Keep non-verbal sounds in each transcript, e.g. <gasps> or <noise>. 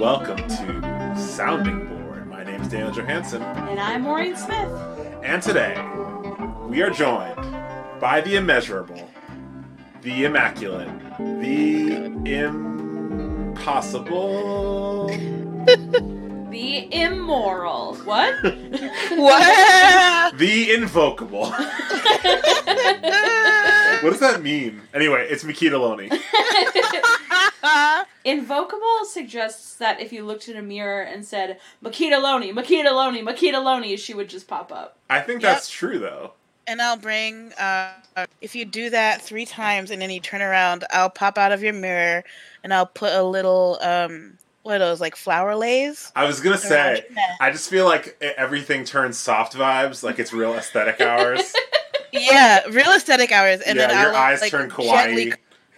Hello, and welcome to Sounding Board. My name is Daniel Johansson, And I'm Maureen Smith. and today we are joined by the immeasurable, the immaculate, the impossible. <laughs> The immoral. What? <laughs> What? <laughs> The invocable. what does that mean? Anyway, it's Makita Loney. Invocable suggests that if you looked in a mirror and said, Makita Loney, Makita Loney, Makita Loney, she would just pop up. I think Yep. that's true, though. and I'll bring. Uh, if you do that three times and then you turn around, I'll pop out of your mirror and I'll put a little um, what are those like flower leis? I was gonna say. I just feel like everything turns soft vibes, like it's real aesthetic <laughs> hours. Yeah, real aesthetic hours, and yeah, then your I'll eyes like, turn gently- kawaii.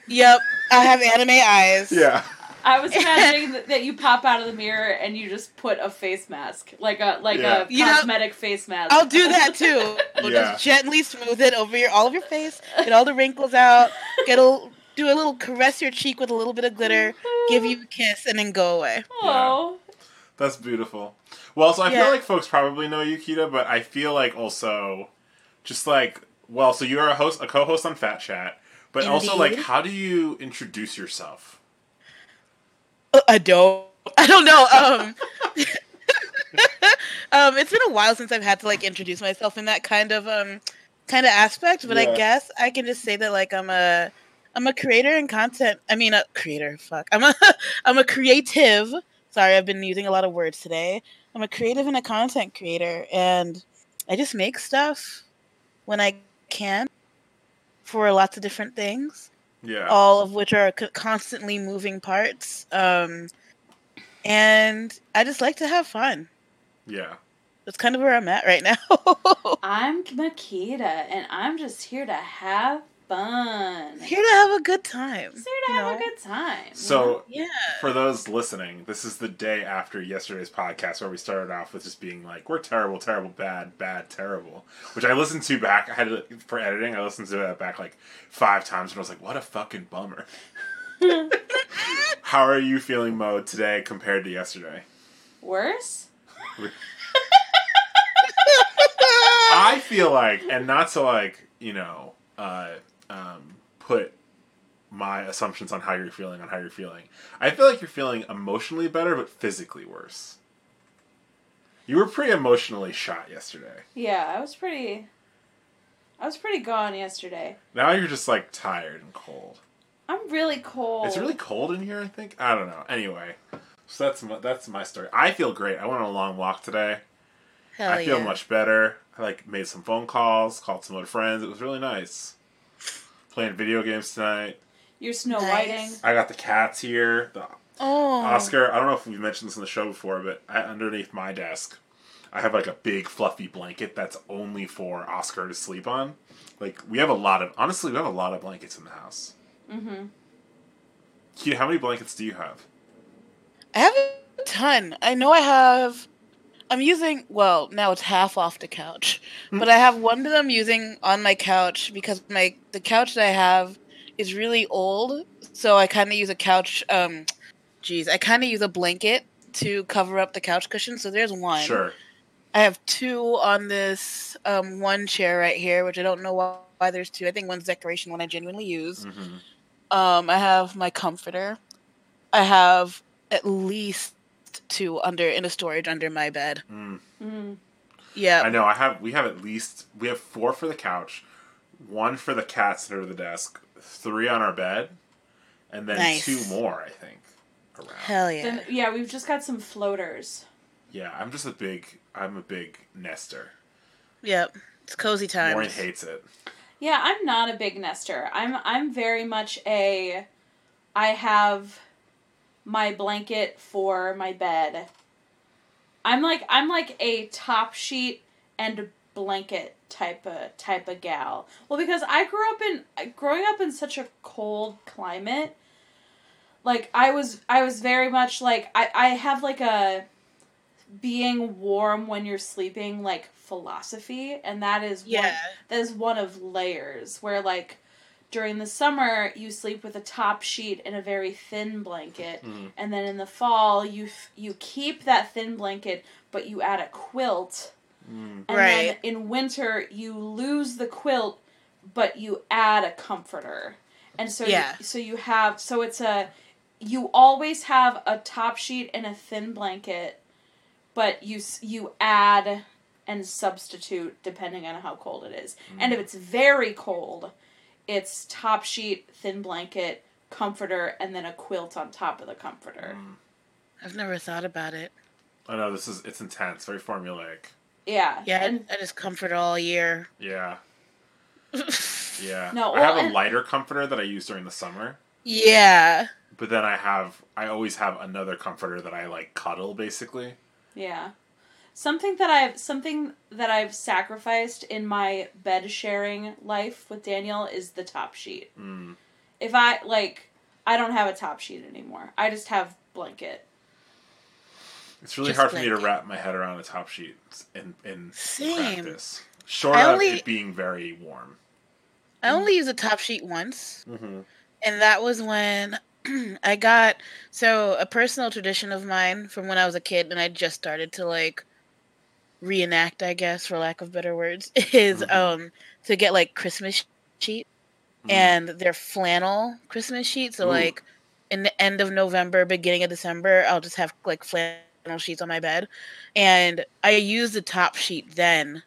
Yep, I have anime eyes. Yeah, I was imagining <laughs> that, that you pop out of the mirror and you just put a face mask, like a like Yeah. a You know- cosmetic face mask. I'll do that <laughs> too. We'll Yeah. Just gently smooth it over your all of your face, get all the wrinkles out, get a do a little caress your cheek with a little bit of glitter, give you a kiss, and then go away. Oh. that's beautiful. Well, so I Yeah. feel like folks probably know Yukita, but I feel like also, just like, well, so you're a host, a co-host on Fat Chat, but also like, how do you introduce yourself? Uh, I don't. I don't know. Um, <laughs> um, it's been a while since I've had to like introduce myself in that kind of um kind of aspect, but Yeah. I guess I can just say that like I'm a I'm a creator and content. I mean, a creator. Fuck. I'm a <laughs> I'm a creative. Sorry, I've been using a lot of words today. I'm a creative and a content creator, and I just make stuff when I can for lots of different things Yeah, all of which are constantly moving parts. Um, and I just like to have fun. yeah. That's kind of where I'm at right now. <laughs> I'm Makita, and I'm just here to have fun. Here to have a good time. Just here to have know? a good time. So? Yeah. for those listening, this is the day after yesterday's podcast where we started off with just being like, "We're terrible, terrible, bad, bad, terrible," which I listened to back. I had to, for editing. I listened to that back like five times, and I was like, "What a fucking bummer." <laughs> How are you feeling, Mo, today compared to yesterday? Worse? <laughs> I feel like, and not to like, you know, uh, um, put my assumptions on how you're feeling on how you're feeling. I feel like you're feeling emotionally better, but physically worse. You were pretty emotionally shot yesterday. Yeah, I was pretty. I was pretty gone yesterday. Now you're just like tired and cold. I'm really cold. It's really cold in here. I think. I don't know. Anyway, so that's my, that's my story. I feel great. I went on a long walk today. Hell I feel yeah. much better. I like made some phone calls, called some other friends. It was really nice. Playing video games tonight. You're Snow Nice. Whiting. I got the cats here. The Oh. Oscar. I don't know if we've mentioned this on the show before, but I, underneath my desk, I have like a big fluffy blanket that's only for Oscar to sleep on. Like we have a lot of honestly, we have a lot of blankets in the house. Mm-hmm. Kita, how many blankets do you have? I have a ton. I know I have. I'm using well now it's half off the couch, but I have one that I'm using on my couch because my the couch that I have is really old, so I kind of use a couch. Um, geez, I kind of use a blanket to cover up the couch cushion. So there's one. Sure. I have two on this um, one chair right here, which I don't know why, why there's two. I think one's decoration, one I genuinely use. hmm Um, I have my comforter. I have at least two under in a storage under my bed. Mm. Mm. Yeah. I know. I have. We have at least. We have four for the couch, one for the cats under the desk, three on our bed, and then Nice. two more. I think. Around. Hell yeah. Then yeah, we've just got some floaters. Yeah, I'm just a big. I'm a big nester. Yep. It's cozy time. Maureen hates it. Yeah, I'm not a big nester. I'm I'm very much a I have my blanket for my bed. I'm like I'm like a top sheet and blanket type of type of gal. Well, because I grew up in growing up in such a cold climate, like I was I was very much like I I have like a being warm when you're sleeping like philosophy and that is one Yeah. that is one of layers where like during the summer you sleep with a top sheet and a very thin blanket, Mhm. and then in the fall you f- you keep that thin blanket, but you add a quilt. Mm. And Right. then in winter you lose the quilt, but you add a comforter. And so Yeah. you, so you have so it's a you always have a top sheet and a thin blanket, but you you add and substitute depending on how cold it is. And if it's very cold, it's top sheet, thin blanket, comforter, and then a quilt on top of the comforter. Mm. I've never thought about it. I know this is it's intense, very formulaic. Yeah. Yeah, And I just comfort all year. Yeah, <laughs> yeah. No, I have a and- lighter comforter that I use during the summer, yeah. but then I have I always have another comforter that I like cuddle basically. Yeah. Something that I've something that I've sacrificed in my bed sharing life with Daniel is the top sheet. Mm. If I like I don't have a top sheet anymore. I just have blanket. It's really Just hard for me to wrap my head around a top sheet in in Same. practice. Short I of only- it being very warm. I only use a top sheet once, Mm-hmm. and that was when <clears throat> I got so a personal tradition of mine from when I was a kid, and I just started to like reenact, I guess, for lack of better words, <laughs> is Mhm. um to get like Christmas sheet and they're flannel Christmas sheets. So Ooh. like in the end of November, beginning of December, I'll just have like flannel sheets on my bed, and I use the top sheet then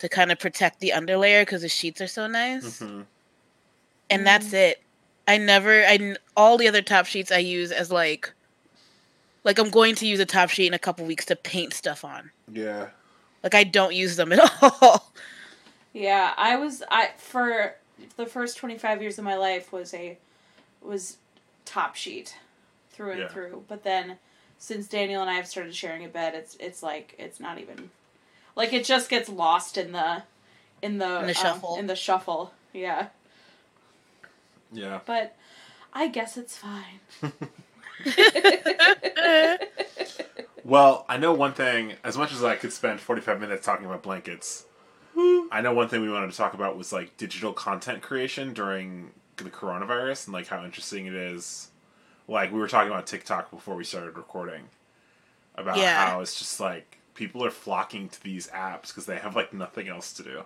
to kind of protect the underlayer because the sheets are so nice, hmm and that's it. I never, I all the other top sheets I use as like, like I'm going to use a top sheet in a couple weeks to paint stuff on. Yeah. Like I don't use them at <laughs> all. Yeah, I was I for the first 25 years of my life was a was top sheet through and Yeah. through. But then since Daniel and I have started sharing a bed, it's it's like it's not even like it just gets lost in the in the In the um, shuffle. in the shuffle. Yeah. Yeah. But I guess it's fine. <laughs> <laughs> Well, I know one thing. As much as I could spend forty-five minutes talking about blankets, I know one thing we wanted to talk about was like digital content creation during the coronavirus and like how interesting it is. Like we were talking about TikTok before we started recording, about Yeah. how it's just like people are flocking to these apps because they have like nothing else to do.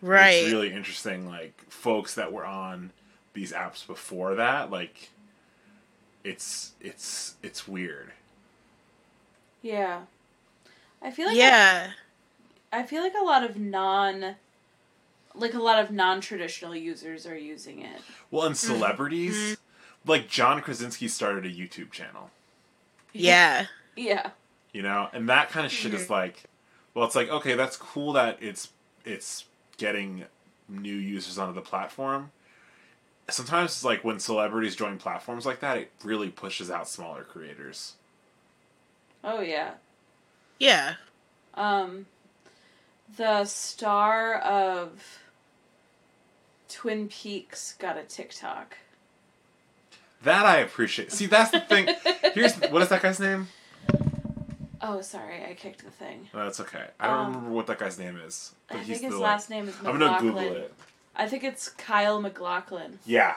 right. It's really interesting. Like folks that were on these apps before that, like it's it's it's weird. Yeah. I feel like yeah. I feel like a lot of non like a lot of non-traditional users are using it. Well, and celebrities, mm-hmm. like John Krasinski started a YouTube channel, Yeah. Yeah. you know, and that kind of shit is like, well, it's like okay, that's cool that it's it's getting new users onto the platform. Sometimes it's like when celebrities join platforms like that, it really pushes out smaller creators. Oh yeah. Yeah. Um the star of Twin Peaks got a TikTok. That I appreciate. See, that's the thing. <laughs> Here's what is that guy's name? Oh, sorry, I kicked the thing. No, that's okay. I don't Um, remember what that guy's name is. I But think he's his the, last like, name is I'm gonna Google it. I think it's Kyle MacLachlan. Yeah,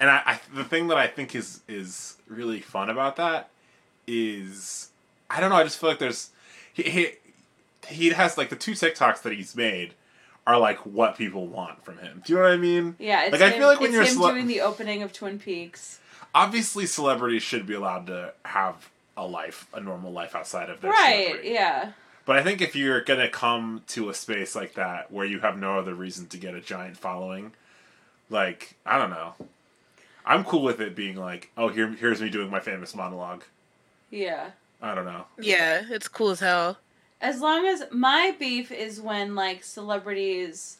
and I, I the thing that I think is is really fun about that is I don't know. I just feel like there's he he, he has like the two TikToks that he's made are like what people want from him. Do you know what I mean? Yeah, it's Like, I feel like when you're him cele- doing the opening of Twin Peaks. Obviously, celebrities should be allowed to have a life, a normal life outside of their Right, celebrity. yeah. But I think if you're gonna come to a space like that where you have no other reason to get a giant following, like I don't know, I'm cool with it being like, oh, here, here's me doing my famous monologue. Yeah. I don't know. Yeah. It's cool as hell. As long as my beef is when like celebrities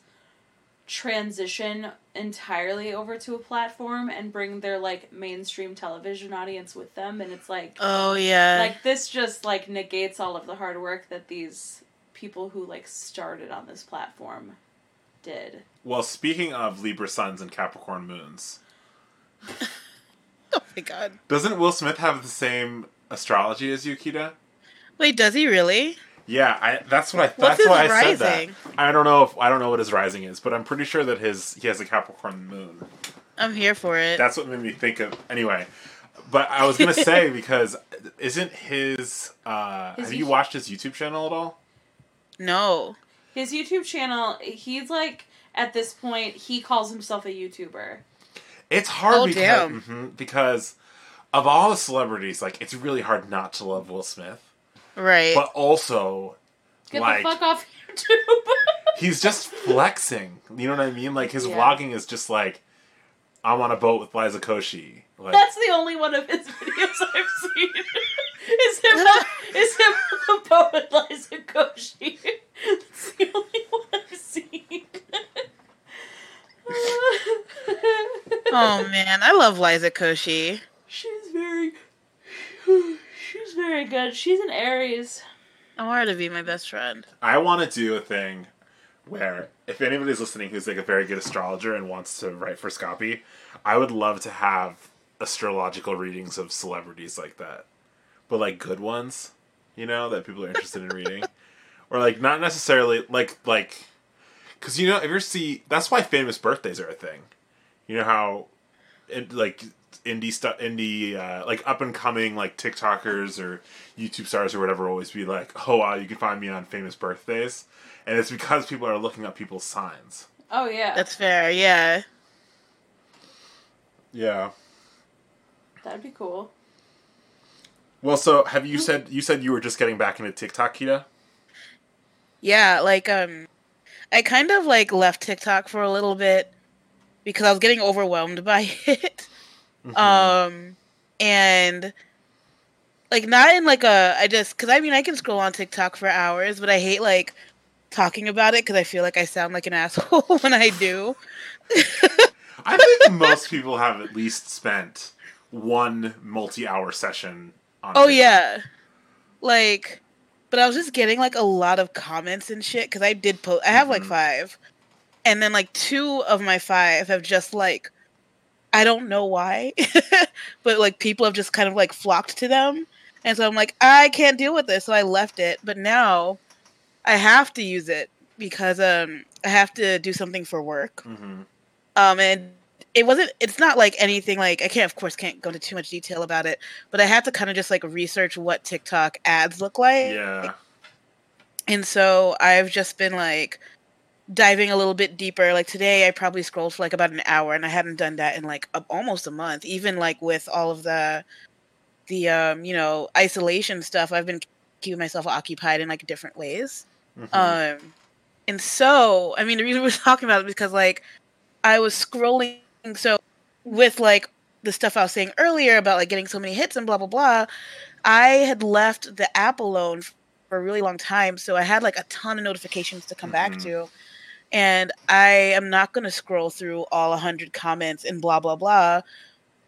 transition entirely over to a platform and bring their like mainstream television audience with them and it's like Oh yeah. like this just like negates all of the hard work that these people who like started on this platform did. Well, speaking of Libra suns and Capricorn moons, <laughs> oh my god. doesn't Will Smith have the same astrology as Yukita? Wait, does he really? Yeah, I, that's what I. What's That's his why I said that. I don't know if I don't know what his rising is, but I'm pretty sure that his he has a Capricorn moon. I'm here for it. That's what made me think of. Anyway, but I was gonna say <laughs> because isn't his? Uh, His have you watched his YouTube channel at all? no. His YouTube channel, he's like at this point, he calls himself a YouTuber. It's hard Oh, because damn. mhm, because of all the celebrities, like it's really hard not to love Will Smith, Right. but also Get like the fuck off YouTube. <laughs> he's just flexing. You know what I mean? Like his Yeah. vlogging is just like I'm on a boat with Liza Koshy. Like That's the only one of his <laughs> videos I've seen. <laughs> is him on, is him on the boat with Liza Koshy. That's the only one I've seen. oh man, I love Liza Koshy. She's very She's very good. She's an Aries. I want her to be my best friend. I want to do a thing where if anybody's listening who's like a very good astrologer and wants to write for Scopy, I would love to have astrological readings of celebrities like that. But like good ones, you know, that people are interested in <laughs> reading. Or like not necessarily like like cuz you know, if you see that's why famous birthdays are a thing. You know how it, like indie stuff indie uh, like up and coming like TikTokers or YouTube stars or whatever always be like, "Oh wow, you can find me on famous birthdays." And it's because people are looking up people's signs. Oh yeah. That's fair. Yeah. Yeah. That'd be cool. Well, so have you said you said you were just getting back into TikTok, Kita? Yeah, like um I kind of like left TikTok for a little bit because I was getting overwhelmed by <laughs> it. Mm-hmm. Um and like not in like a I just cuz I mean I can scroll on TikTok for hours, but I hate like talking about it cuz I feel like I sound like an <laughs> asshole when I do. I think most people have at least spent one multi-hour session on Oh TikTok. yeah. Like but I was just getting like a lot of comments and shit cuz I did post I have like Mhm. 5. And then like two of my 5 have just like I don't know why, <laughs> but like people have just kind of like flocked to them. And so I'm like I can't deal with this, so I left it. But now I have to use it because um I have to do something for work. Mhm. Um, and it wasn't. It's not like anything like I can't. Of course, can't go into too much detail about it. But I had to kind of just like research what TikTok ads look like. Yeah. And so I've just been like diving a little bit deeper. Like today, I probably scrolled for like about an hour, and I hadn't done that in like a, almost a month. Even like with all of the the um you know isolation stuff, I've been keeping myself occupied in like different ways. Mhm. Um, and so, I mean, the reason <laughs> we're talking about it because, like, I was scrolling. So, with like the stuff I was saying earlier about like getting so many hits and blah blah blah, I had left the app alone for a really long time. So I had like a ton of notifications to come back Mhm. to, and I am not going to scroll through all a hundred comments and blah blah blah.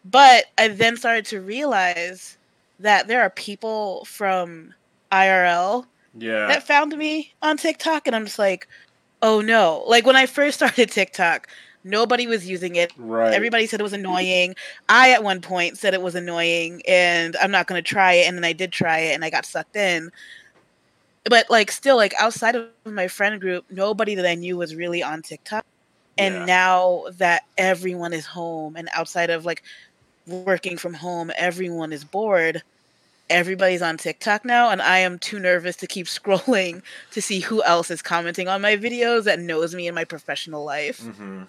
But I then started to realize that there are people from IRL yeah. that found me on TikTok, and I'm just like, oh no! Like when I first <laughs> started TikTok, nobody was using it. right. Everybody said it was annoying. I at one point said it was annoying, and I'm not going to try it. And then I did try it, and I got sucked in. But like, still, like outside of my friend group, nobody that I knew was really on TikTok. And Yeah. now that everyone is home, and outside of like working from home, everyone is bored. Everybody's on TikTok now, and I am too nervous to keep <laughs> scrolling to see who else is commenting on my videos that knows me in my professional life. hmm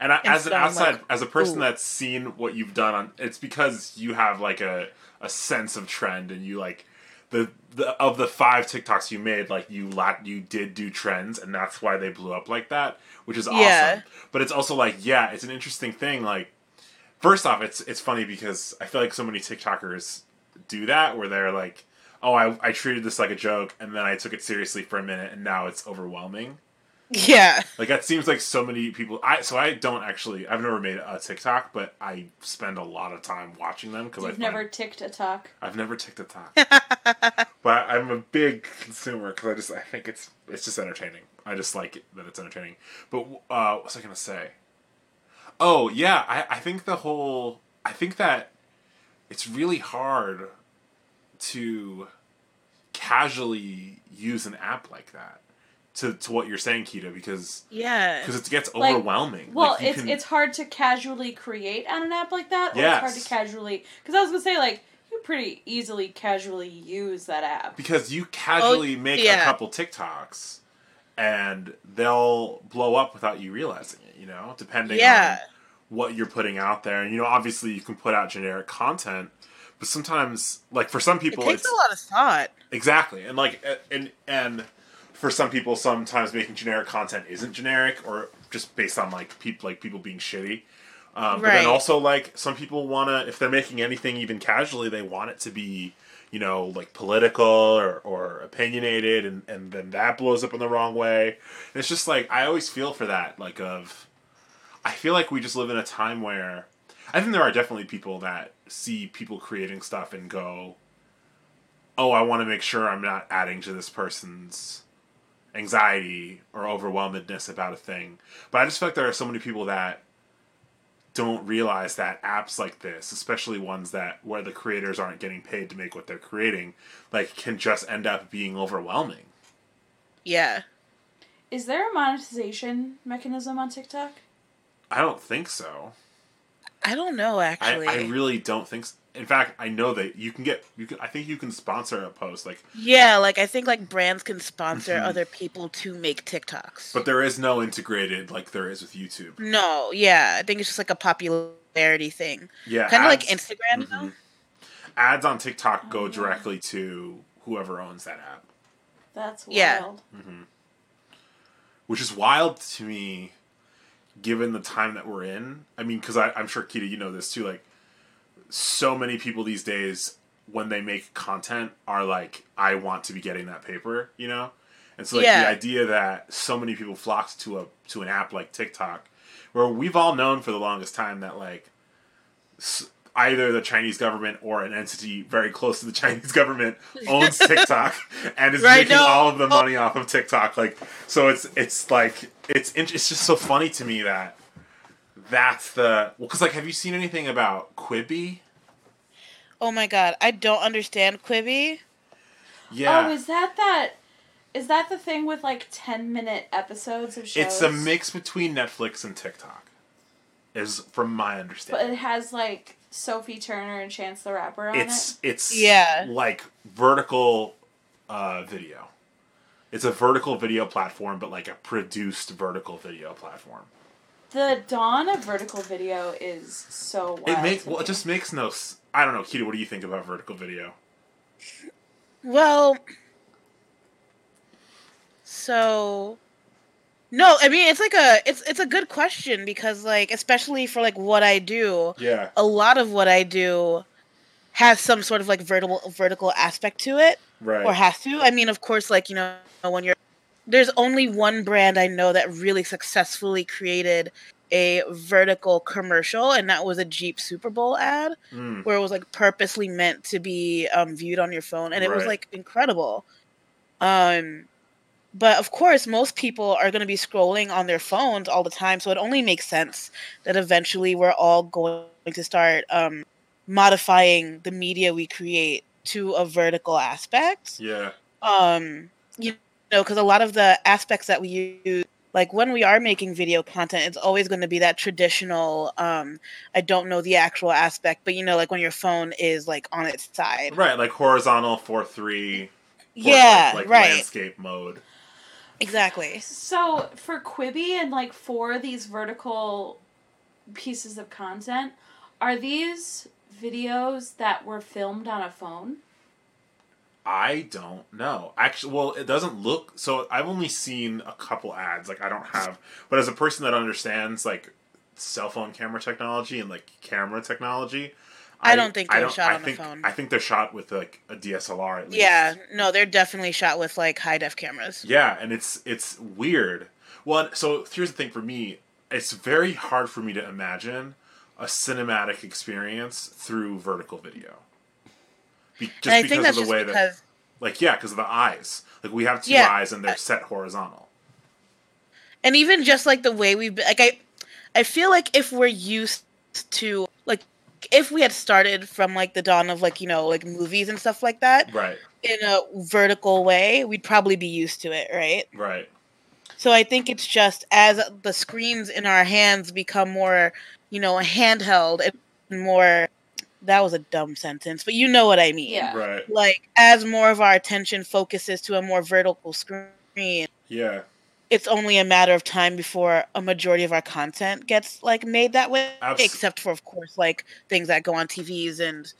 And, I, And as an so I'm outside, like, as a person ooh. that's seen what you've done on, it's because you have like a a sense of trend, and you like the the of the five TikToks you made, like you la- you did do trends, and that's why they blew up like that, which is awesome. Yeah. But it's also like, yeah, it's an interesting thing. Like, first off, it's it's funny because I feel like so many TikTokers do that, where they're like, oh, I I treated this like a joke, and then I took it seriously for a minute, and now it's overwhelming. Yeah. Like that seems like so many people. I so I don't actually. I've never made a TikTok, but I spend a lot of time watching them because I've never ticked a talk. I've never ticked a talk. <laughs> but I'm a big consumer because I just I think it's it's just entertaining. I just like it, that it's entertaining. But uh, what was I gonna say? Oh yeah, I I think the whole I think that it's really hard to casually use an app like that to, to what you're saying, Kita, because Yeah. because it gets Like, overwhelming. Well, Like, it's can- it's hard to casually create on an app like that, or it's hard to casually. Because I was gonna say like you pretty easily casually use that app. because you oh, casually make a couple TikToks and they'll blow up without you realizing it. You know, depending Yeah. on what you're putting out there, and you know, obviously you can put out generic content, but sometimes, like for some people, It takes it's a lot of thought. Exactly, and like and and for some people, sometimes making generic content isn't generic, or just based on like people like people being shitty. Um, But then Right. also like some people want to, if they're making anything even casually, they want it to be you know like political or, or opinionated, and and then that blows up in the wrong way. And it's just like I always feel for that, like of I feel like we just live in a time where I think there are definitely people that see people creating stuff and go, "Oh, I want to make sure I'm not adding to this person's anxiety or overwhelmedness about a thing." But I just feel like there are so many people that don't realize that apps like this, especially ones that where the creators aren't getting paid to make what they're creating, like can just end up being overwhelming. Yeah. Is there a monetization mechanism on TikTok? I don't think so. I don't know actually. I really don't think. So. In fact, I know that you can get you can. I think you can sponsor a post like, yeah, like I think like brands can sponsor Mhm. other people to make TikToks. but there is no integrated like there is with YouTube. no, yeah, I think it's just like a popularity thing. Yeah, Kind of like ads- Instagram mhm. though. Ads on TikTok go Oh. directly to whoever owns that app, That's Yeah. wild. which is wild to me, given the time that we're in. I mean, because I'm sure Kita, you know this too. Like, so many people these days, when they make content, are like, "I want to be getting that paper," you know. And so, like, Yeah. the idea that so many people flocked to a to an app like TikTok, where we've all known for the longest time that like s- either the Chinese government or an entity very close to the <laughs> Chinese government owns <laughs> TikTok and is Right, making no. all of the oh. money off of TikTok. Like, so it's it's like it's it's just so funny to me that that's the well, because like, have you seen anything about Quibi? Oh my god, I don't understand Quibi. Yeah, Oh, is that that? Is that the thing with like ten minute episodes of shows? it's a mix between Netflix and TikTok, is from my understanding. But it has like Sophie Turner and Chance the Rapper on it. it's it's Yeah. like vertical uh, video. It's a vertical video platform, but like a produced vertical video platform. The dawn of vertical video is so wild. It makes to well, it just makes no. s- I don't know, Kita. What do you think about vertical video? Well, so no, I mean it's like a it's it's a good question because like especially for like what I do, Yeah, a lot of what I do has some sort of like vertical vertical aspect to it right. or has to. I mean, of course, like you know when you're there's only one brand I know that really successfully created a vertical commercial, and that was a Jeep Super Bowl ad Mm, where it was like purposely meant to be um, viewed on your phone, and it was like incredible. Um, but of course, most people are going to be scrolling on their phones all the time, so it only makes sense that eventually we're all going to start um, modifying the media we create to a vertical aspect. yeah, Um, you know, because a lot of the aspects that we use like when we are making video content it's always going to be that traditional um i don't know the actual aspect but you know like when your phone is like on its side right. Like horizontal four three. yeah like, right Landscape mode. exactly So for Quibi and like for these vertical pieces of content, are these videos that were filmed on a phone? I don't know. Actually, well, it doesn't look. So I've only seen a couple ads. Like I don't have, but as a person that understands like cell phone camera technology and like camera technology, I don't think I they're shot I on think, phone. I think they're shot with like a DSLR. At least. yeah no they're definitely shot with like high def cameras Yeah, and it's it's weird. Well, so here's the thing for me: it's very hard for me to imagine a cinematic experience through vertical video. Be, just and i because think that's of the just way because that, like, yeah, because of the eyes. Like we have two Yeah. eyes and they're set horizontal. and even just like the way we've like i i feel like if we're used to like if we had started from like the dawn of like you know like movies and stuff like that Right. in a vertical way, we'd probably be used to it, right? Right. So I think it's just as the screens in our hands become more, you know, handheld and more. That was a dumb sentence, but you know what I mean. Yeah. Right. Like as more of our attention focuses to a more vertical screen, Yeah. it's only a matter of time before a majority of our content gets like made that way. Abs- except for, of course, like things that go on TVs and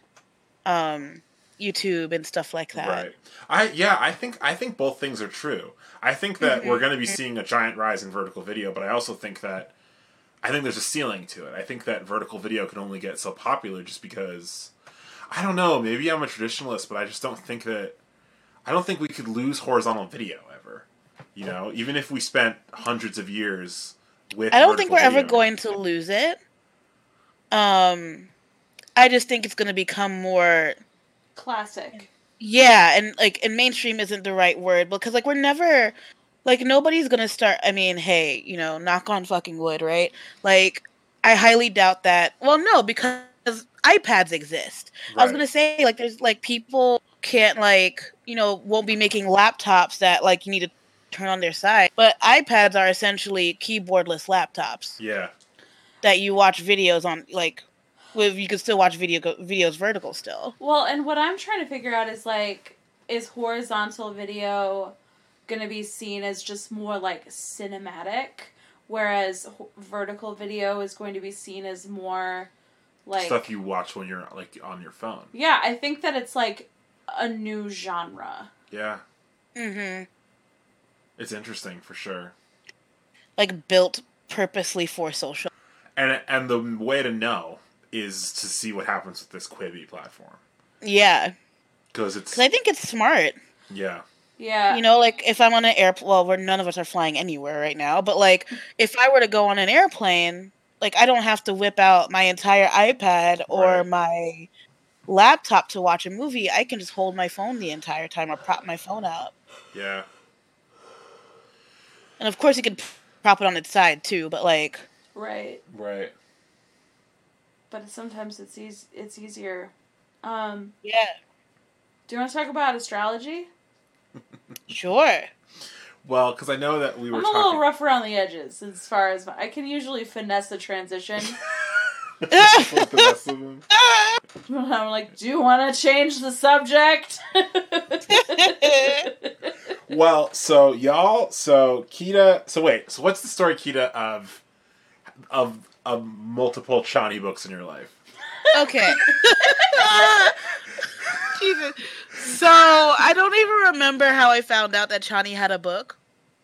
um, YouTube and stuff like that. Right. I yeah, I think I think both things are true. I think that we're going to be seeing a giant rise in vertical video, but I also think that I think there's a ceiling to it. I think that vertical video can only get so popular just because I don't know, maybe I'm a traditionalist, but I just don't think that I don't think we could lose horizontal video ever. You know, even if we spent hundreds of years with I don't think we're vertical ever going to lose it. Um, I just think it's going to become more Classic. Yeah, and like and mainstream isn't the right word because like we're never like nobody's gonna start I mean, hey, you know, knock on fucking wood, right? Like I highly doubt that well no, because iPads exist. I was gonna say like there's like people can't like you know, won't be making laptops that like you need to turn on their side. But iPads are essentially keyboardless laptops Yeah. that you watch videos on like with you can still watch video videos vertical still. Well, and what I'm trying to figure out is like, is horizontal video gonna be seen as just more like cinematic, whereas ho- vertical video is going to be seen as more like. Stuff you watch when you're like on your phone. yeah, I think that it's like a new genre. Yeah. Mhm. It's interesting for sure. Like built purposely for social. And and the way to know is to see what happens with this Quibi platform Yeah, because it's because I think it's smart. yeah Yeah. You know, like if I'm on an airplane, well, we're none of us are flying anywhere right now, but like if I were to go on an airplane, like I don't have to whip out my entire iPad or Right. my laptop to watch a movie. I can just hold my phone the entire time or prop my phone up. yeah And of course, you could prop it on its side too, but like, right. right But sometimes it's eas- it's easier. Um, yeah, do you want to talk about astrology? Sure. well because I know that we were I'm a talking little rough around the edges as far as I can usually finesse the transition. <laughs> With the rest of them. <laughs> I'm like, do you want to change the subject? <laughs> well so y'all so Kita so wait so what's the story Kita of of of multiple Chani books in your life Okay. Jesus. So I don't even remember how I found out that Chani had a book.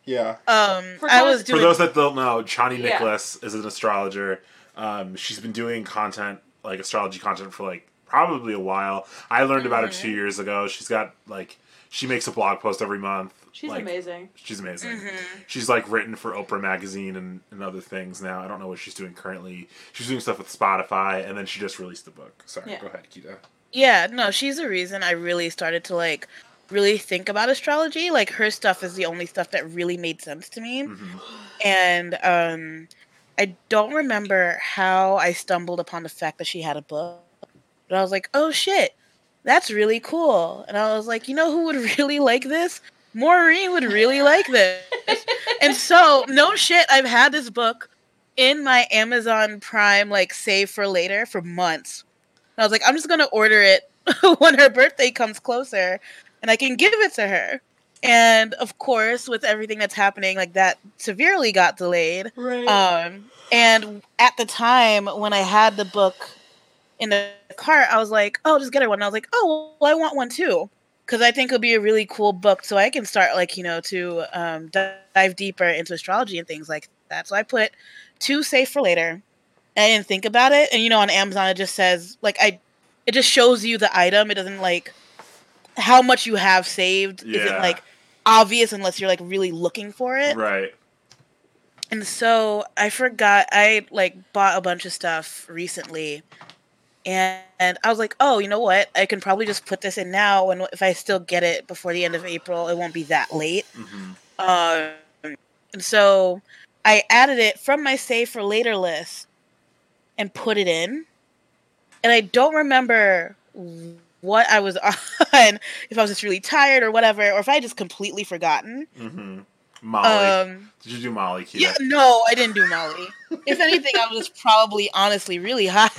yeah Um, For I those- was For those that don't know, Chani Yeah. Nicholas is an astrologer. Um, she's been doing content, like astrology content, for like probably a while. I learned about her Mm-hmm. two years ago. She's got like she makes a blog post every month. She's like, amazing. She's amazing. Mhm. She's like written for Oprah magazine and, and other things now. I don't know what she's doing currently. She's doing stuff with Spotify, and then she just released the book. Sorry, Yeah. go ahead, Kita. Yeah, no, she's the reason I really started to like really think about astrology. Like her stuff is the only stuff that really made sense to me. hmm And um I don't remember how I stumbled upon the fact that she had a book. But I was like, "Oh shit. That's really cool." And I was like, "You know who would <laughs> really like this? Maureen would really like this." and so, no shit, I've had this book in my Amazon Prime like save for later for months. And I was like, I'm just gonna order it <laughs> when her birthday comes closer, and I can give it to her. And of course, with everything that's happening, like that severely got delayed. Right. Um, and at the time when I had the book in the cart, I was like, "Oh, just get her one." And I was like, "Oh, well, I want one too," because I think it'll be a really cool book, so I can start like you know to um, dive deeper into astrology and things like that. So I put two safe for later. I didn't think about it, and you know, on Amazon it just says like I, it just shows you the item. It doesn't like how much you have saved isn't like obvious unless you're like really looking for it. Right. And so I forgot I like bought a bunch of stuff recently. And, and I was like, "Oh, you know what? I can probably just put this in now and if I still get it before the end of April, it won't be that late." hmm Um and so I added it from my save for later list and put it in. And I don't remember what I was <laughs> on, if I was just really tired or whatever, or if I had just completely forgotten. Mm-hmm. Molly. Um, Did you do Molly? Yeah, no, I didn't do Molly. if anything, I was probably honestly really <laughs> high.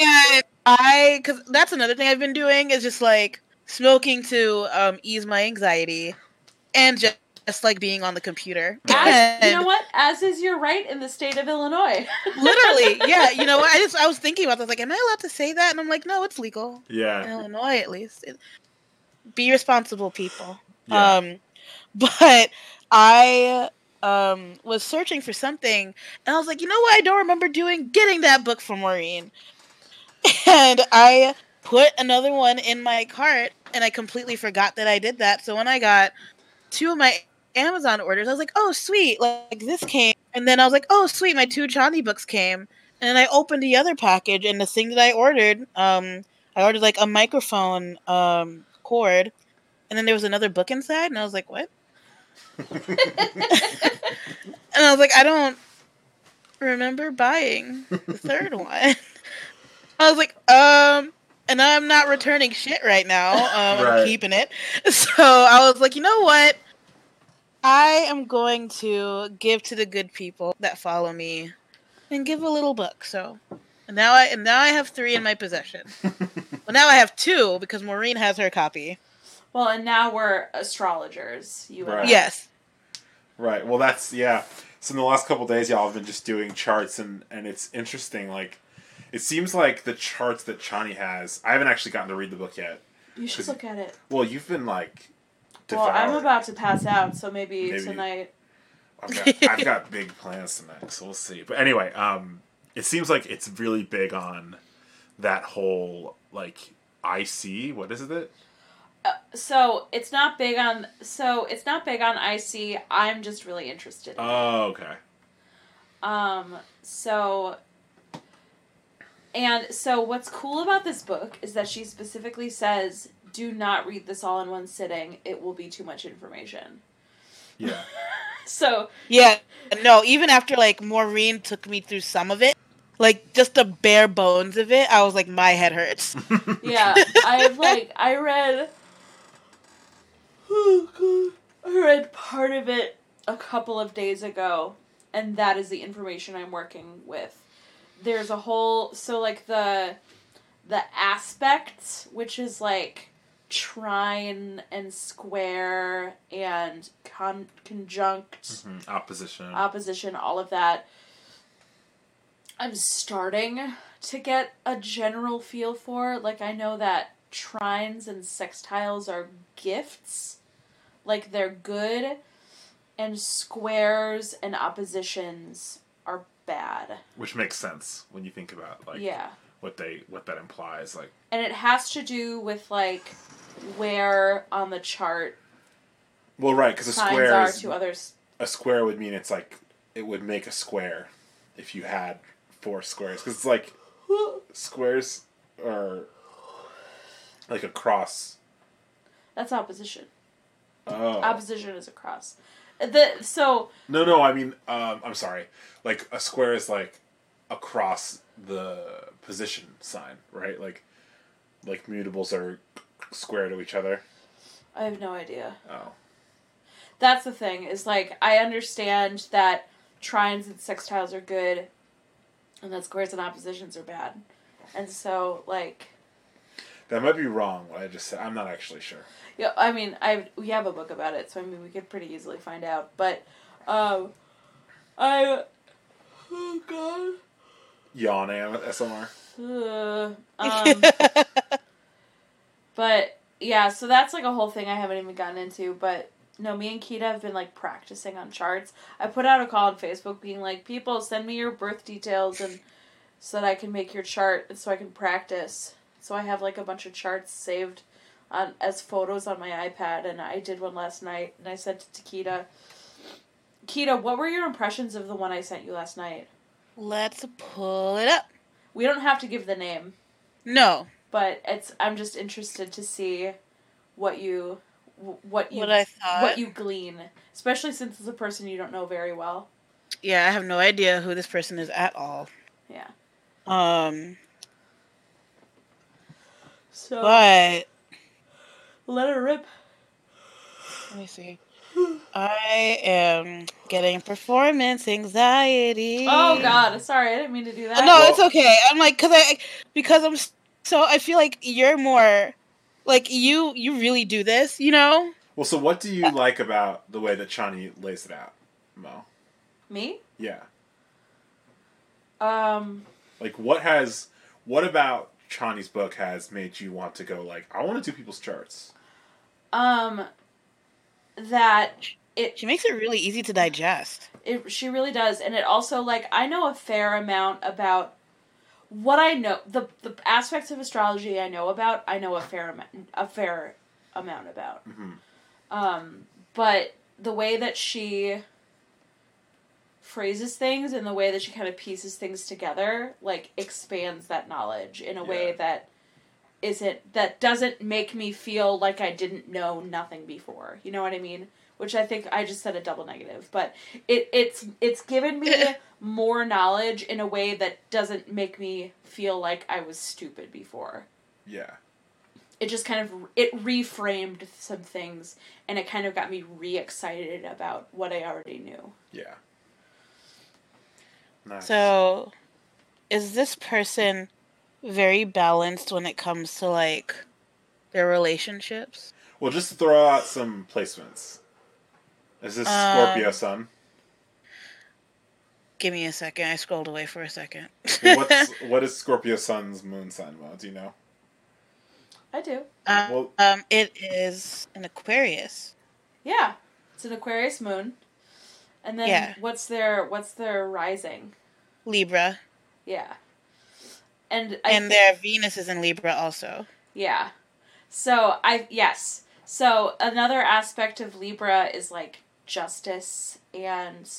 and I, because that's another thing I've been doing is just like smoking to um, ease my anxiety, and just, just like being on the computer. As, you know what? As is your right in the state of Illinois. <laughs> Literally, yeah. You know what? I just I was thinking about this. Like, am I allowed to say that? And I'm like, no, it's legal in Yeah. Illinois, at least. It- be responsible, people. Yeah. Um, <laughs> but I um was searching for something, and I was like, you know what? I don't remember doing getting that book for Maureen, <laughs> and I put another one in my cart, and I completely forgot that I did that. So when I got two of my Amazon orders, I was like, oh sweet, like this came, and then I was like, oh sweet, my two Chani books came, and then I opened the other package, and the thing that I ordered, um, I ordered like a microphone um cord, and then there was another book inside, and I was like, what? <laughs> And I was like, I don't remember buying the third <laughs> one. I was like, um, and I'm not returning shit right now. Um, Right. I'm keeping it. <laughs> So I was like, you know what? I am going to give to the good people that follow me and give a little book. So and now I and now I have three in my possession. <laughs> well, now I have two because Maureen has her copy. well, and now we're astrologers. You and Right. I. Yes. Right. Well, that's yeah. So in the last couple days, y'all have been just doing charts, and and it's interesting. Like, it seems like the charts that Chani has. I haven't actually gotten to read the book yet. You should look at it. Well, you've been like. Well, I'm about to pass out, so maybe, Maybe. tonight. I've got, I've <laughs> got big plans tonight, so we'll see. But anyway, um, it seems like it's really big on that whole like IC. What is it? So it's not big on. So it's not big on IC. I'm just really interested. In. Oh, okay. Um, so and so what's cool about this book is that she specifically says do not read this all in one sitting. It will be too much information. Yeah. <laughs> So Yeah, no, even after like Maureen took me through some of it, like just the bare bones of it, I was like, my head hurts. <laughs> yeah, I've like I read oh god. I read part of it a couple of days ago and that is the information I'm working with. There's a whole so like the the aspects which is like trine and square and con- conjunct Mhm. Opposition. opposition, all of that. I'm starting to get a general feel for. Like, I know that trines and sextiles are gifts, like, they're good, and squares and oppositions are bad. Which makes sense when you think about like yeah. What they what that implies. Like And it has to do with, like, where on the chart well, right, because a square are is to others. a square would mean it's like it would make a square if you had four squares because it's like <gasps> squares are like a cross. That's opposition. Oh Opposition is a cross. The so no, no, I mean, um, I'm sorry. Like a square is like across the position sign, right? Like like mutables are square to each other. I have no idea. Oh, That's the thing, is like I understand that trines and sextiles are good and that squares and oppositions are bad. And so like that might be wrong. What I just said, I'm not actually sure. yeah, I mean I we have a book about it, so I mean we could pretty easily find out. But um I oh god. Yawn ASMR. Uh, <laughs> um But yeah, so that's like a whole thing I haven't even gotten into. But no, me and Kita have been like practicing on charts. I put out a call on Facebook being like, people send me your birth details and so that I can make your chart and so I can practice. So I have like a bunch of charts saved on as photos on my iPad and I did one last night and I sent it to Kita. Kita, what were your impressions of the one I sent you last night? Let's pull it up. We don't have to give the name. No, but it's I'm just interested to see what you what you what what you glean, especially since it's a person you don't know very well. Yeah, I have no idea who this person is at all. Yeah. Um. So But let her rip. let me see. I am getting performance anxiety. Oh God, sorry, I didn't mean to do that. No, Well- it's okay. I'm like, cause I, because I'm so I feel like you're more, like you you really do this, you know? Well, so what do you like about the way that Chani lays it out, Mo? Me? Yeah. Um, Like, what has, what about Chani's book has made you want to go, like, I want to do people's charts? um, that it She makes it really easy to digest. it she really does, and it also like I know a fair amount about what I know the the aspects of astrology I know about. I know a fair amount a fair amount about. hmm Um, but the way that she phrases things and the way that she kind of pieces things together like expands that knowledge in a way that isn't that doesn't make me feel like I didn't know nothing before. You know what I mean? Which I think I just said a double negative, but it it's it's given me <laughs> more knowledge in a way that doesn't make me feel like I was stupid before Yeah. it just kind of it reframed some things and it kind of got me re-excited about what i already knew Yeah. Nice. So, is this person very balanced when it comes to like their relationships? well, just to throw out some placements. Is this Um, Scorpio Sun? Give me a second. I scrolled away for a second. What's <laughs> what is Scorpio Sun's moon sign? Mo? Do you know? i do um, Well- um, it is an Aquarius. yeah it's an aquarius moon and then Yeah. what's their what's their rising Libra, yeah and I and their Venus is in Libra also. yeah. So i yes. So another aspect of libra is like justice and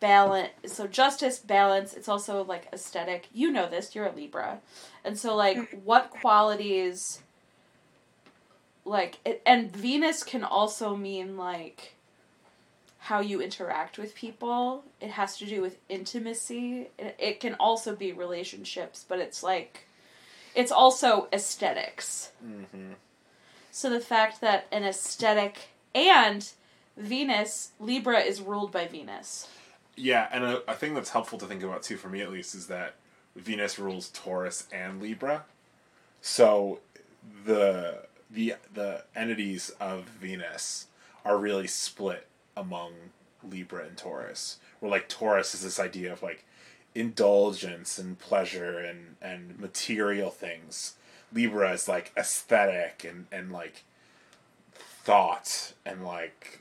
balance so justice balance it's also like aesthetic. You know this you're a libra. And so like mm. what qualities like it, and venus can also mean like how you interact with people it has to do with intimacy. It, it can also be relationships but it's like it's also aesthetics. Mm-hmm. so the fact that an aesthetic and venus libra is ruled by venus. Yeah, and a, a thing that's helpful to think about too, for me at least, is that Venus rules Taurus and Libra, so the the the entities of Venus are really split among Libra and Taurus. Where like Taurus is this idea of like indulgence and pleasure and and material things. Libra is like aesthetic and and like thought and like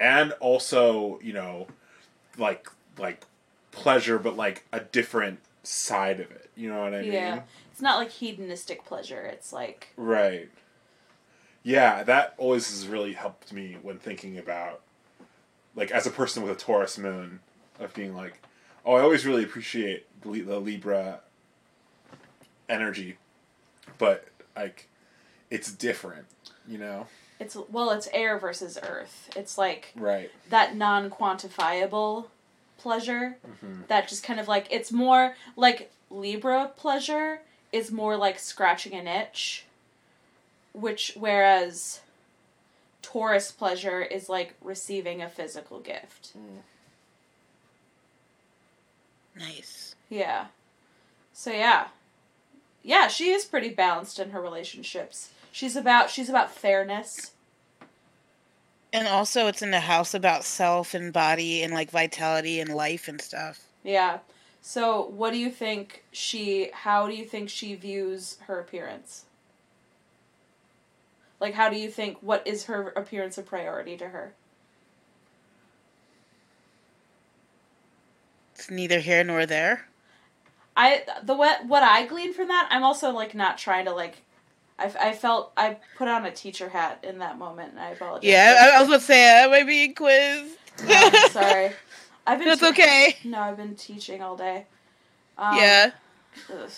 and also you know like like pleasure but like a different side of it you know what i mean Yeah. it's not like hedonistic pleasure it's like right yeah that always has really helped me when thinking about like as a person with a taurus moon of being like oh i always really appreciate the the libra energy but like it's different you know? It's well it's air versus earth. It's like right. that non-quantifiable pleasure hmm that just kind of like it's more like libra pleasure is more like scratching an itch which whereas taurus pleasure is like receiving a physical gift. Mm. Nice. yeah. So yeah. Yeah she is pretty balanced in her relationships. She's about she's about fairness. And also, it's in the house about self and body and like vitality and life and stuff. yeah. So what do you think she how do you think she views her appearance like how do you think what is her appearance a priority to her It's neither here nor there. I the what what I gleaned from that, I'm also like not trying to like. I, I felt I put on a teacher hat in that moment, and I apologize. Yeah, I, I was about to say, I might be quizzed. No, <laughs> sorry. I've been That's te- okay. No, I've been teaching all day. Um, yeah. ugh.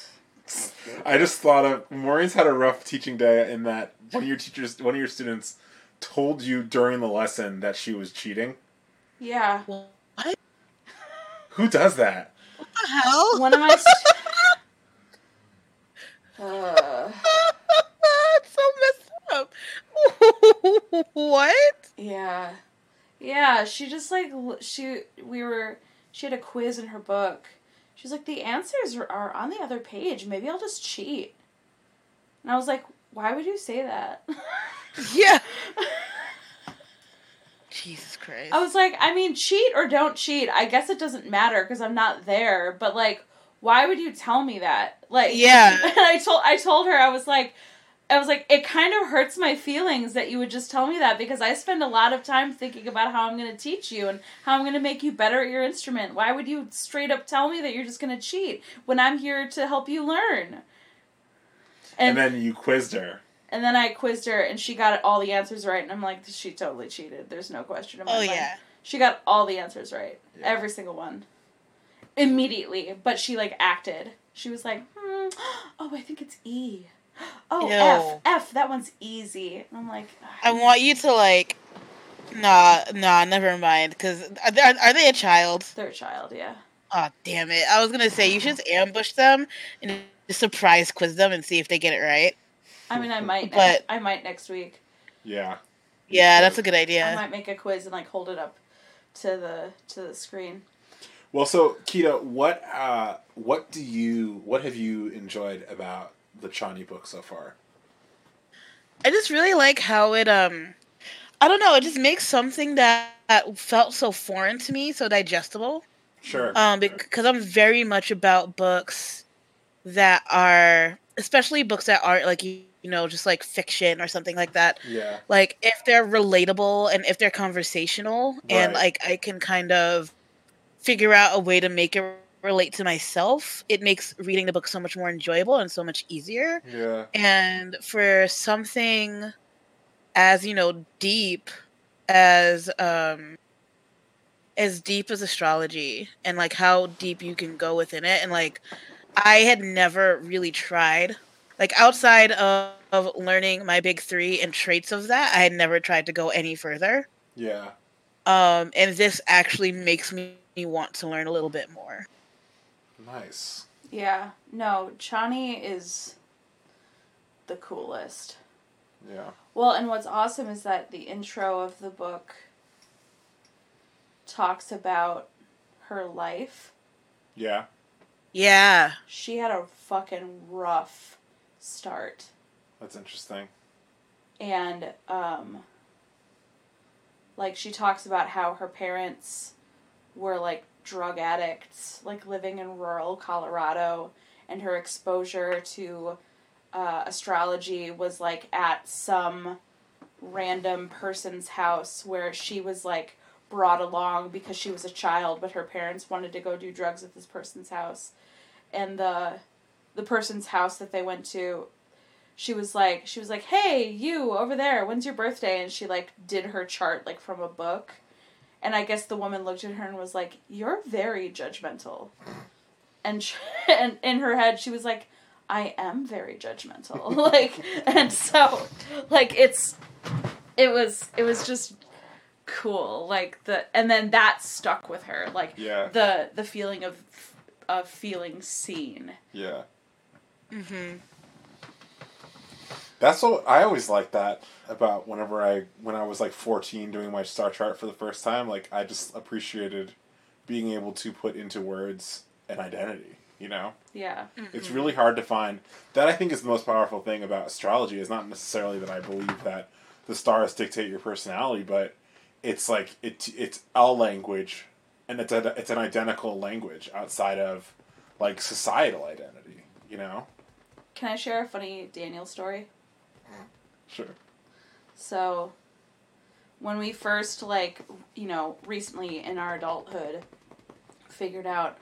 I just thought of Maureen's had a rough teaching day in that one of your teachers, one of your students, told you during the lesson that she was cheating. Yeah. What? Who does that? What the hell? One of my. St- <laughs> uh. That's so messed up. <laughs> what? Yeah, yeah. She just like she we were she had a quiz in her book She's like the answers are, on the other page. Maybe I'll just cheat. And I was like, why would you say that? <laughs> Yeah. <laughs> Jesus Christ. I was like, I mean, cheat or don't cheat. I guess it doesn't matter because I'm not there. But like, why would you tell me that? Like, Yeah. And <laughs> I told I told her I was like, I was like, it kind of hurts my feelings that you would just tell me that because I spend a lot of time thinking about how I'm going to teach you and how I'm going to make you better at your instrument. Why would you straight up tell me that you're just going to cheat when I'm here to help you learn? And, then you quizzed her. And then I quizzed her, and she got all the answers right. And I'm like, she totally cheated. There's no question in my oh mind. yeah. She got all the answers right, Yeah. every single one, immediately. But she like acted. She was like, hmm, <gasps> "Oh, I think it's E. Oh, F. Ew. F. That one's easy." And I'm like, I want you to like. Nah, nah, never mind. Because are, they- are they a child? "They're a child, yeah." Oh damn it! I was gonna say you should just ambush them and just surprise quiz them and see if they get it right. I mean, I might, But- I might next week. Yeah. Yeah, that's a good idea. I might make a quiz and like hold it up to the to the screen. Well, so Kita, what uh, what do you what have you enjoyed about the Chani book so far? I just really like how it um I don't know, it just makes something that, that felt so foreign to me so digestible. Sure. Um because I'm very much about books that are especially books that aren't like you you know just like fiction or something like that. yeah. Like if they're relatable and if they're conversational and like I can kind of figure out a way to make it relate to myself, it makes reading the book so much more enjoyable and so much easier. Yeah. and for something as you know deep as um as deep as astrology and like how deep you can go within it and like i had never really tried like outside of, of learning my big three and traits of that i had never tried to go any further Yeah. um and this actually makes me want to learn a little bit more Nice. Yeah, no, Chani is the coolest. Yeah. Well, and what's awesome is that the intro of the book talks about her life. Yeah. yeah She had a fucking rough start. That's interesting. And um like she talks about how her parents were like drug addicts, like living in rural Colorado and her exposure to uh, astrology was like at some random person's house where she was like brought along because she was a child but her parents wanted to go do drugs at this person's house. And the the person's house that they went to she was like she was like hey you over there when's your birthday? And she like did her chart like from a book and i guess the woman looked at her and was like you're very judgmental. And sh <laughs> and in her head she was like i am very judgmental. <laughs> Like and so like it's it was it was just cool. Like the and then that stuck with her. Like Yeah. the the feeling of of feeling seen. Yeah. mm-hmm That's what I always liked that about whenever I when I was like 14 doing my star chart for the first time like I just appreciated being able to put into words an identity, you know? yeah It's mm-hmm. really hard to find. That I think is the most powerful thing about astrology is not necessarily that I believe that the stars dictate your personality, but it's like it it's a language and it's a, it's an identical language outside of like societal identity, you know? Can I share a funny Daniel story? Sure. So, when we first, like, you know, recently in our adulthood, figured out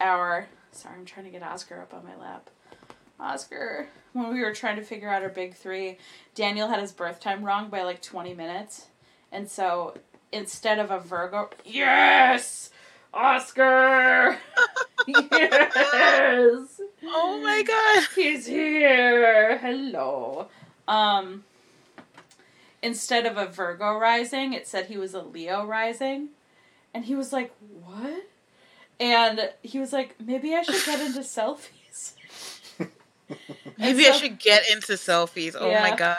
our. Sorry, I'm trying to get Oscar up on my lap. Oscar. When we were trying to figure out our big three, Daniel had his birth time wrong by like 20 minutes. And so, instead of a Virgo. Yes! Oscar! <laughs> yes! oh my god He's here. Hello. Um instead of a Virgo rising, it said he was a Leo rising. And he was like, "What?" And he was like, "Maybe I should get into selfies." <laughs> Maybe so- I should get into selfies. Oh Yeah. my god.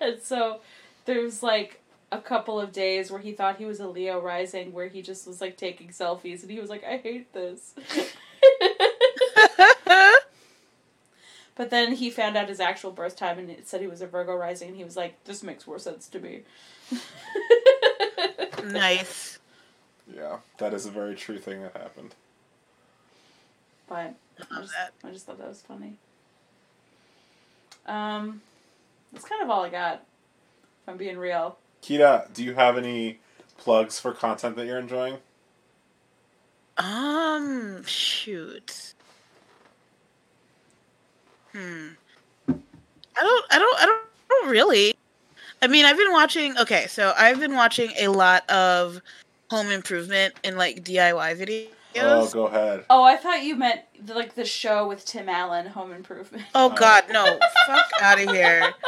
And so there's like a couple of days where he thought he was a Leo rising, where he just was like taking selfies, and he was like, "I hate this." <laughs> <laughs> but then he found out his actual birth time, and it said he was a Virgo rising, and he was like, "This makes more sense to me." <laughs> nice. Yeah, that is a very true thing that happened. But I Love just, that. I just thought that was funny. Um, that's kind of all I got. If I'm being real. Kita, do you have any plugs for content that you're enjoying? Um, shoot. Hmm. I don't. I don't. I don't. I don't really. I mean, I've been watching. Okay, so I've been watching a lot of home improvement and like DIY videos. Oh, go ahead. Oh, I thought you meant like the show with Tim Allen, Home Improvement. Oh Oh. God, no! Fuck out of here! <laughs>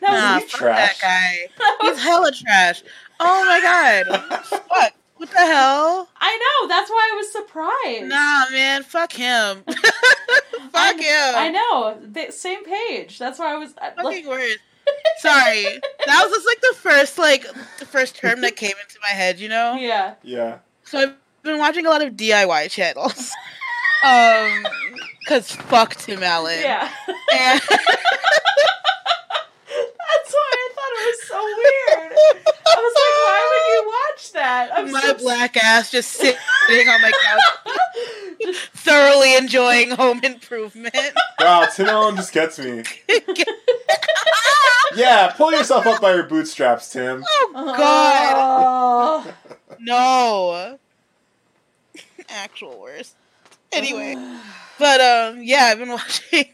That was Nah, fuck trash? that guy. that was- He's hella trash. Oh my God! <laughs> Fuck! What the hell? I know. That's why I was surprised. Nah, man. Fuck him. <laughs> <laughs> fuck I'm- him. I know. The, same page. That's why I was. I- like, fucking word. <laughs> Sorry, that was just like the first like the first term that came into my head, you know. yeah. Yeah. So I've been watching a lot of DIY channels, um, cause fuck Tim Allen. Yeah. And- That's why I thought it was so weird. I was like, why would you watch that? I'm my so black ass just <laughs> sitting on my couch, thoroughly enjoying Home Improvement. Wow, Tim Allen just gets me. <laughs> Yeah, pull yourself up by your bootstraps, Tim. oh God, Oh. no. Actual worst. Anyway. But um, yeah, I've been watching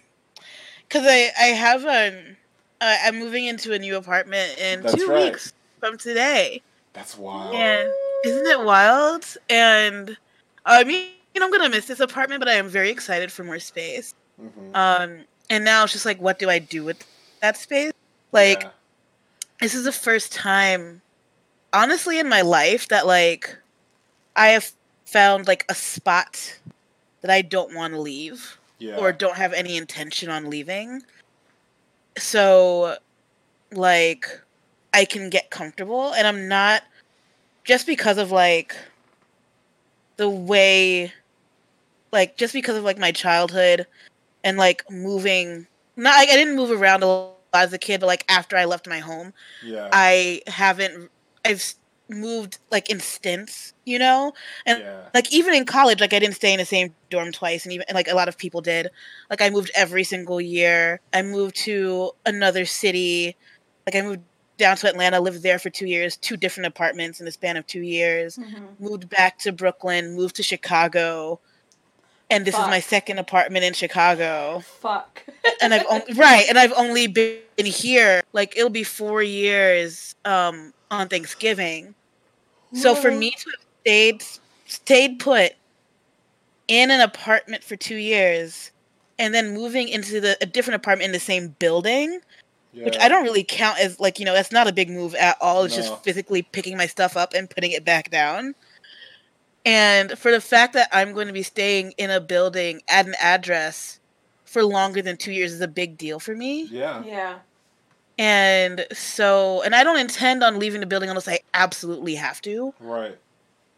because I I have um uh, I'm moving into a new apartment in That's two right. weeks from today, That's wild. Yeah. isn't it wild? And I mean, I'm gonna miss this apartment, but I am very excited for more space. Mhm. Um, and now it's just like, what do I do with that space? Like, Yeah. this is the first time, honestly, in my life that like I have found like a spot that I don't want to leave yeah. or don't have any intention on leaving. So, like, I can get comfortable, and I'm not just because of like the way, like, just because of like my childhood and like moving. Not like I didn't move around a lot as a kid, but like after I left my home, yeah. I haven't. I've moved like in stints, you know, and yeah. like even in college like i didn't stay in the same dorm twice and even and, like a lot of people did like i moved every single year i moved to another city like i moved down to atlanta lived there for two years two different apartments in the span of two years. Mhm. moved back to brooklyn moved to chicago and this is my second apartment in chicago. Fuck. and i've only <laughs> right and i've only been here like it'll be four years um on thanksgiving. So for me to have stayed stayed put in an apartment for two years and then moving into the a different apartment in the same building, which. I don't really count as like, you know, that's not a big move at all. It's No. just physically picking my stuff up and putting it back down. And for the fact that I'm going to be staying in a building at an address for longer than two years is a big deal for me. Yeah. Yeah. And so, and I don't intend on leaving the building unless I absolutely have to. Right.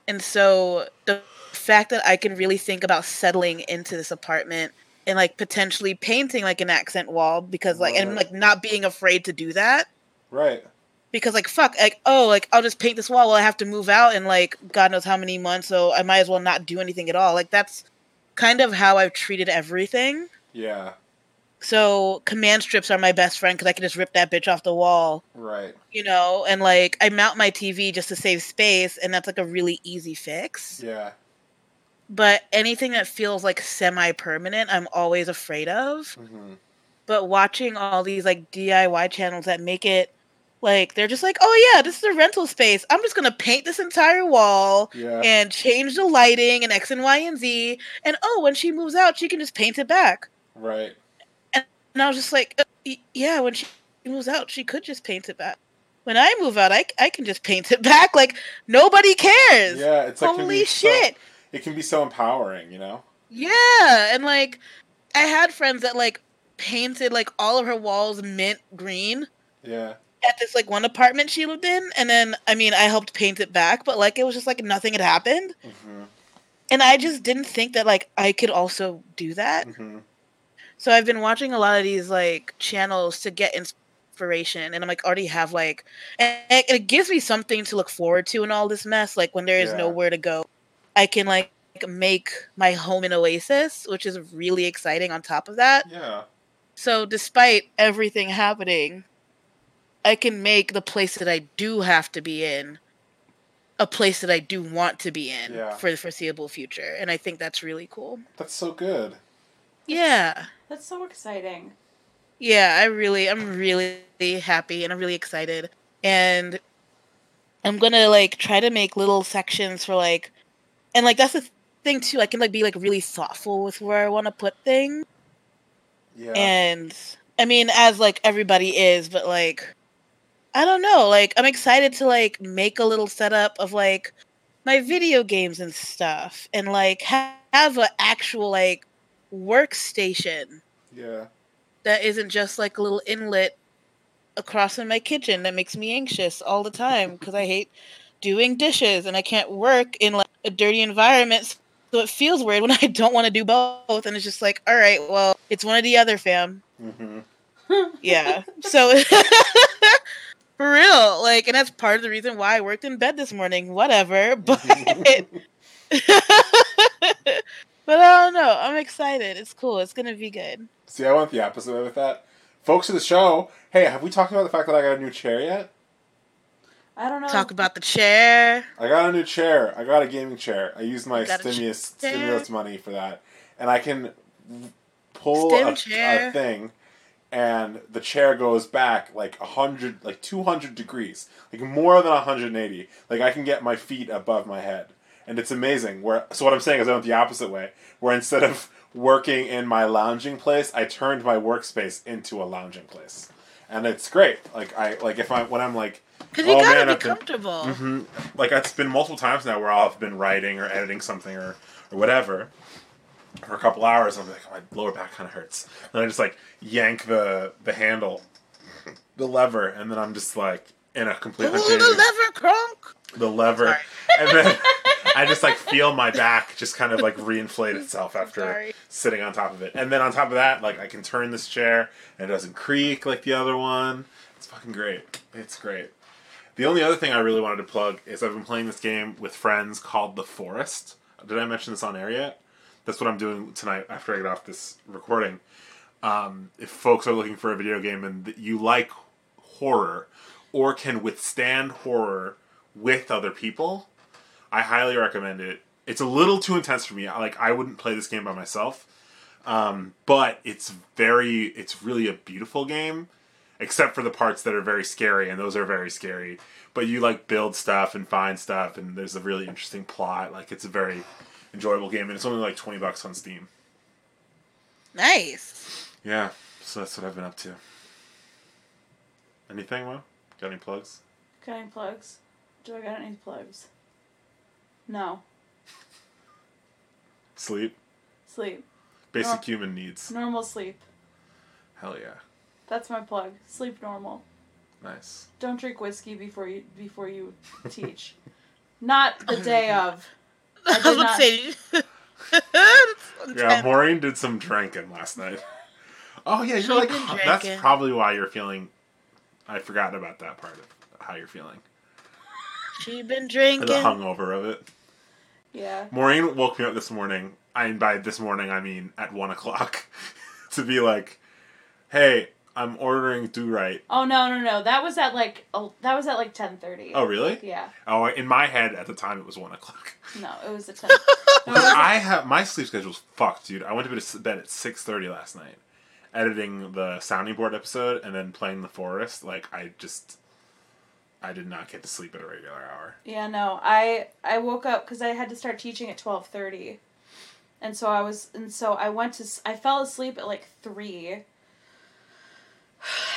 And so the fact that I can really think about settling into this apartment and like potentially painting like an accent wall because like and like not being afraid to do that Right. because like fuck like oh like I'll just paint this wall well I have to move out in like god knows how many months so I might as well not do anything at all like that's kind of how I've treated everything Yeah. so command strips are my best friend because I can just rip that bitch off the wall Right. you know and like I mount my TV just to save space and that's like a really easy fix Yeah. But anything that feels like semi permanent, I'm always afraid of. hmm But watching all these like DIY channels that make it like they're just like, oh yeah, this is a rental space. I'm just gonna paint this entire wall Yeah. and change the lighting and X and Y and Z. And oh, when she moves out, she can just paint it back. right. And I was just like, uh, yeah, when she moves out, she could just paint it back. When I move out, I, I can just paint it <laughs> back. Like nobody cares. Yeah. It's like Holy so- shit. It can be so empowering, you know. Yeah, and like I had friends that like painted like all of her walls mint green Yeah. at this like one apartment she lived in, and then I mean I helped paint it back, but like it was just like nothing had happened, Mm-hmm. and I just didn't think that like I could also do that. Mm-hmm. So I've been watching a lot of these like channels to get inspiration, and I'm like already have like, and it, gives me something to look forward to in all this mess. Like when there is Yeah. nowhere to go, I can like make my home an oasis, which is really exciting. On top of that, Yeah. so despite everything happening, I can make the place that I do have to be in a place that I do want to be in Yeah. for the foreseeable future, and I think that's really cool. That's so good. Yeah. That's so exciting. Yeah, I really, I'm really happy and I'm really excited. And I'm gonna like try to make little sections for like, and like that's the thing too. I can like be like really thoughtful with where I want to put things. Yeah. And I mean, as like everybody is, but like, I don't know. Like, I'm excited to like make a little setup of like my video games and stuff, and like ha- have an actual like workstation yeah. that isn't just like a little inlet across in my kitchen that makes me anxious all the time because I hate doing dishes and I can't work in like a dirty environment. So it feels weird when <laughs> I don't want to do both, and it's just like, all right, well, it's one or the other, fam. Mm-hmm. <laughs> <laughs> Yeah. So for real, like, and that's part of the reason why I worked in bed this morning. Whatever, but but I don't know. I'm excited. It's cool. It's gonna be good. See, I went the opposite way with that. Folks of the show, hey, have we talked about the fact that I got a new chair yet? I don't know. Talk about the chair. I got a new chair. I got a gaming chair. I used my stimulus chair. stimulus money for that, and I can pull a, chair. a thing, and the chair goes back like a hundred, like two hundred degrees, like more than hundred and eighty. Like I can get my feet above my head, and it's amazing. Where so what I'm saying is I went the opposite way, where instead of working in my lounging place, I turned my workspace into a lounging place, and it's great. Like I like if I when I'm like Because you Oh, gotta man, be I've been- comfortable. hmm Like it's been multiple times now where I've been writing or editing something or, or whatever for a couple hours. And I'm like, my lower back kind of hurts. And I just like yank the the handle, the lever, and then I'm just like in a Ooh, complete the lever crunk. the lever, Sorry. and then <laughs> I just like feel my back just kind of like reinflate itself after Sorry. sitting on top of it. And then on top of that, like I can turn this chair and it doesn't creak like the other one. It's fucking great. It's great. The only other thing I really wanted to plug is I've been playing this game with friends called The Forest. Did I mention this on air yet? That's what I'm doing tonight after I get off this recording. Um, if folks are looking for a video game and you like horror or can withstand horror with other people, I highly recommend it. It's a little too intense for me. Like I wouldn't play this game by myself, um, but it's very, it's really a beautiful game, except for the parts that are very scary, and those are very scary. But you like build stuff and find stuff, and there's a really interesting plot. Like it's a very enjoyable game, and it's only like twenty bucks on Steam. Nice. Yeah, so that's what I've been up to. Anything, Mo? Got any plugs? Got any plugs? Do I got any plugs? No. Sleep. Sleep. Basic No. human needs. Normal sleep. Hell yeah. That's my plug. Sleep normal. Nice. Don't drink whiskey before you before you teach. Not the <laughs> day of. I, did was not- say. <laughs> Yeah. Maureen did some drinking last night. Oh yeah, you're like been that's probably why you're feeling. I forgot about that part of how you're feeling. she been drinking. The drinking. hungover of it. Yeah. Maureen woke me up this morning. I and by this morning I mean at one o'clock, <laughs> to be like, "Hey, I'm ordering Do-Rite." Oh no no no! That was at like oh, that was at like ten thirty. Oh really? Yeah. Oh, in my head at the time it was one o'clock. <laughs> No, it was ten. no, it Because was I have my sleep schedule's fucked, dude. I went to bed at- six thirty last night, editing the sounding board episode and then playing the forest. Like I just, I did not get to sleep at a regular hour. Yeah, no. I I woke up because I had to start teaching at twelve thirty, and so I was and so I went to I fell asleep at like three,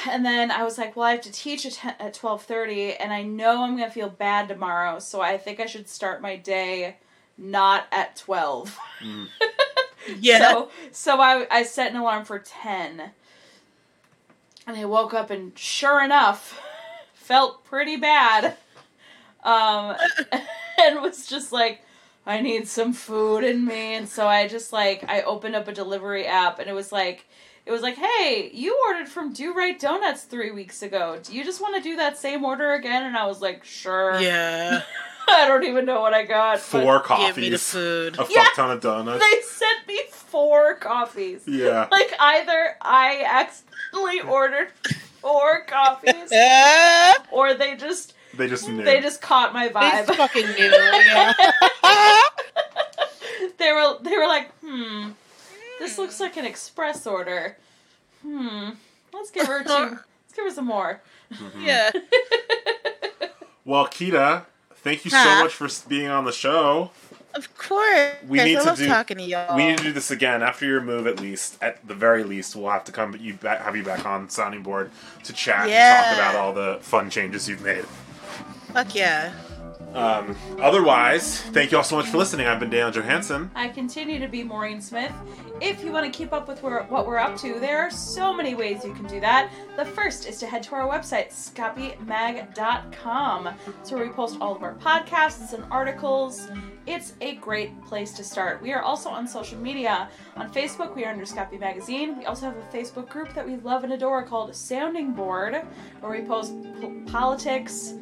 and then I was like, well, I have to teach at ten, at twelve thirty, and I know I'm gonna feel bad tomorrow, so I think I should start my day not at twelve. <laughs> yeah. So so I I set an alarm for ten. And I woke up and sure enough <laughs> felt pretty bad. Um, <laughs> and was just like, I need some food in me. And so I just like, I opened up a delivery app and it was like, it was like, hey, you ordered from Do-Rite Donuts three weeks ago. Do you just want to do that same order again? And I was like, sure. Yeah. <laughs> I don't even know what I got. but Four Give me the coffees, food. a fuck ton of donuts. They sent me four coffees. Yeah. <laughs> Like either I accidentally ordered four coffees, <laughs> or they just They just knew. they just caught my vibe. they vibe. fucking knew. Yeah. they were they were like, hmm, this looks like an express order. Hmm, let's give her <laughs> two. Let's give her some more. Mhm. yeah. <laughs> Well, Kita, thank you so much for being on the show. Of course. We need I to love do- talking to y'all. We need to do this again after your move, at least. At the very least, we'll have to come you back, have you back on sounding board to chat Yeah. and talk about all the fun changes you've made. Fuck yeah. Um, otherwise, thank you all so much for listening. I've been Daniel Johansson. I continue to be Maureen Smith. If you want to keep up with what we're up to, there are so many ways you can do that. The first is to head to our website, scopymag.com. It's where we post all of our podcasts and articles. It's a great place to start. We are also on social media. On Facebook, we are under Scopy Magazine. We also have a Facebook group that we love and adore called Sounding Board, where we post po- politics,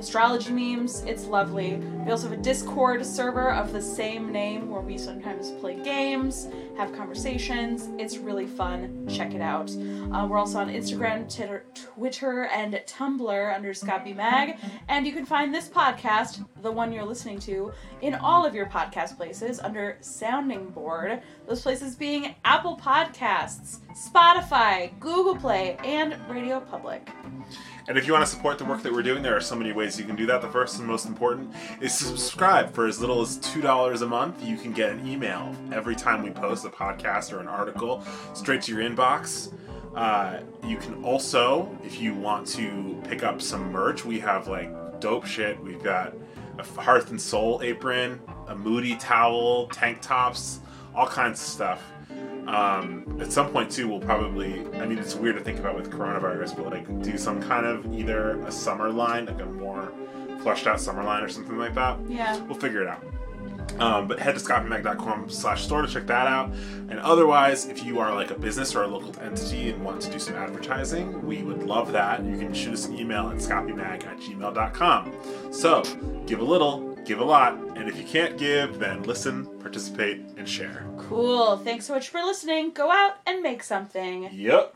astrology memes. It's lovely. We also have a Discord server of the same name where we sometimes play games, have conversations. It's really fun. Check it out. Uh, we're also on Instagram, Twitter, and Tumblr under Scotty Mag. And you can find this podcast, the one you're listening to, in all of your podcast places under Sounding Board. Those places being Apple Podcasts, Spotify, Google Play, and Radio Public. And if you want to support the work that we're doing, there are so many ways you can do that. The first and most important is subscribe for as little as $2 a month. You can get an email every time we post a podcast or an article straight to your inbox. Uh, you can also, if you want to pick up some merch, we have like dope shit. We've got a Hearth and Soul apron, a Moody towel, tank tops, all kinds of stuff. Um, at some point too, we'll probably. I mean, it's weird to think about with coronavirus, but like do some kind of either a summer line, like a more fleshed out Summerline or something like that. Yeah. We'll figure it out. Um, but head to scotmag.com slash store to check that out. And otherwise, if you are like a business or a local entity and want to do some advertising, we would love that. You can shoot us an email at scotmag at gmail.com. So give a little, give a lot, and if you can't give, then listen, participate, and share. Cool. Thanks so much for listening. Go out and make something. Yep.